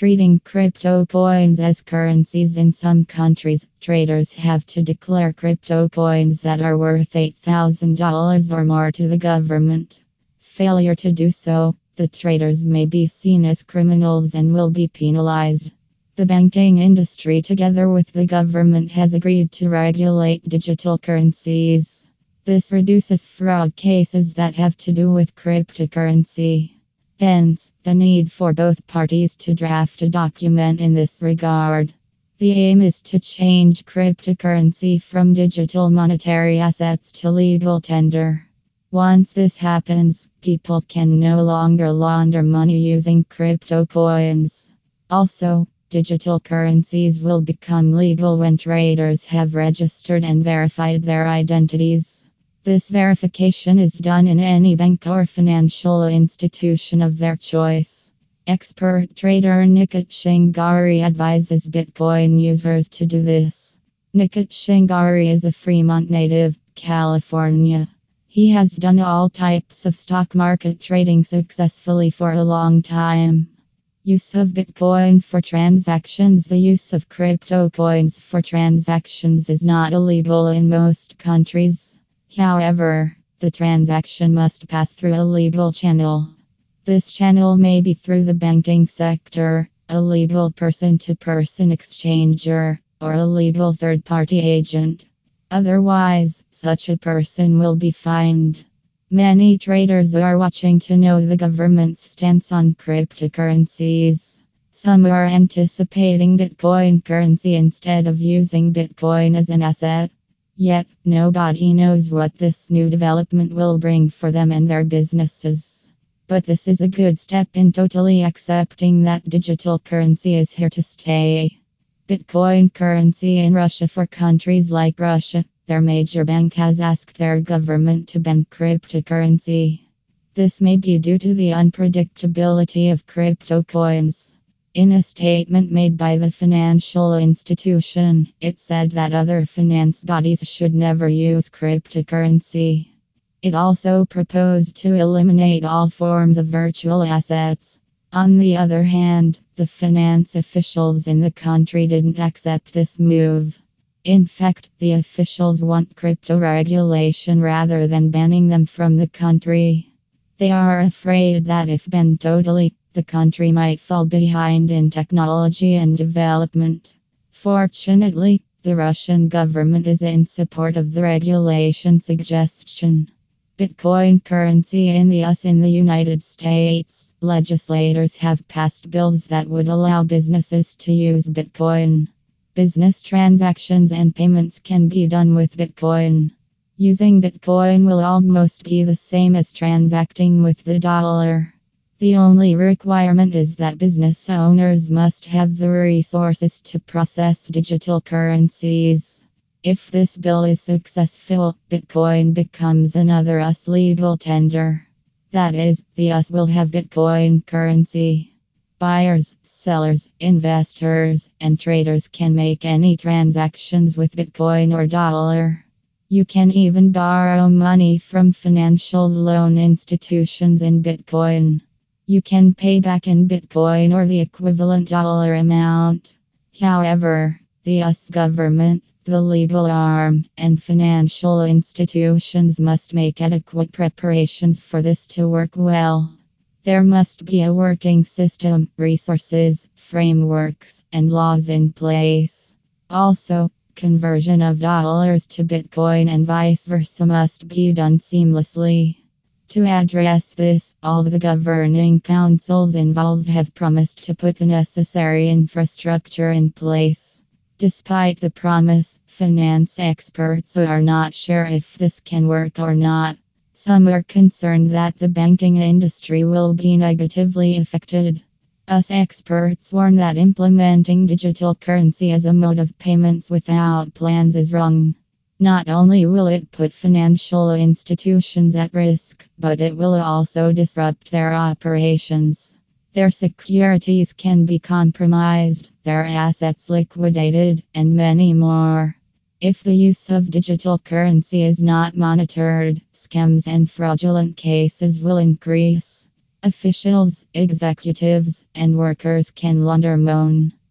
Treating crypto coins as currencies in some countries, traders have to declare crypto coins that are worth $8,000 or more to the government. Failure to do so, the traders may be seen as criminals and will be penalized. The banking industry, together with the government, has agreed to regulate digital currencies. This reduces fraud cases that have to do with cryptocurrency. Hence, the need for both parties to draft a document in this regard. The aim is to change cryptocurrency from digital monetary assets to legal tender. Once this happens, people can no longer launder money using crypto coins. Also, digital currencies will become legal when traders have registered and verified their identities. This verification is done in any bank or financial institution of their choice. Expert trader Nikit Shingari advises Bitcoin users to do this. Nikit Shingari is a Fremont native, California. He has done all types of stock market trading successfully for a long time. Use of Bitcoin for transactions The use of crypto coins for transactions is not illegal in most countries. However, the transaction must pass through a legal channel. This channel may be through the banking sector, a legal person to person exchanger, or a legal third party agent. Otherwise, such a person will be fined. Many traders are watching to know the government's stance on cryptocurrencies. Some are anticipating Bitcoin currency instead of using Bitcoin as an asset. Yet, nobody knows what this new development will bring for them and their businesses. But this is a good step in totally accepting that digital currency is here to stay. Bitcoin currency in Russia for countries like Russia, their major bank has asked their government to ban cryptocurrency. This may be due to the unpredictability of crypto coins. In a statement made by the financial institution, it said that other finance bodies should never use cryptocurrency. It also proposed to eliminate all forms of virtual assets. On the other hand, the finance officials in the country didn't accept this move. In fact, the officials want crypto regulation rather than banning them from the country. They are afraid that if banned totally, the country might fall behind in technology and development. Fortunately, the Russian government is in support of the regulation suggestion. Bitcoin currency in the US in the United States, legislators have passed bills that would allow businesses to use Bitcoin. Business transactions and payments can be done with Bitcoin. Using Bitcoin will almost be the same as transacting with the dollar. The only requirement is that business owners must have the resources to process digital currencies. If this bill is successful, Bitcoin becomes another US legal tender. That is, the US will have Bitcoin currency. Buyers, sellers, investors, and traders can make any transactions with Bitcoin or dollar. You can even borrow money from financial loan institutions in Bitcoin. You can pay back in Bitcoin or the equivalent dollar amount. However, the US government, the legal arm, and financial institutions must make adequate preparations for this to work well. There must be a working system, resources, frameworks, and laws in place. Also, conversion of dollars to Bitcoin and vice versa must be done seamlessly. To address this, all the governing councils involved have promised to put the necessary infrastructure in place. Despite the promise, finance experts are not sure if this can work or not. Some are concerned that the banking industry will be negatively affected. US experts warn that implementing digital currency as a mode of payments without plans is wrong. Not only will it put financial institutions at risk, but it will also disrupt their operations. Their securities can be compromised, their assets liquidated, and many more. If the use of digital currency is not monitored, scams and fraudulent cases will increase. Officials, executives, and workers can launder moan.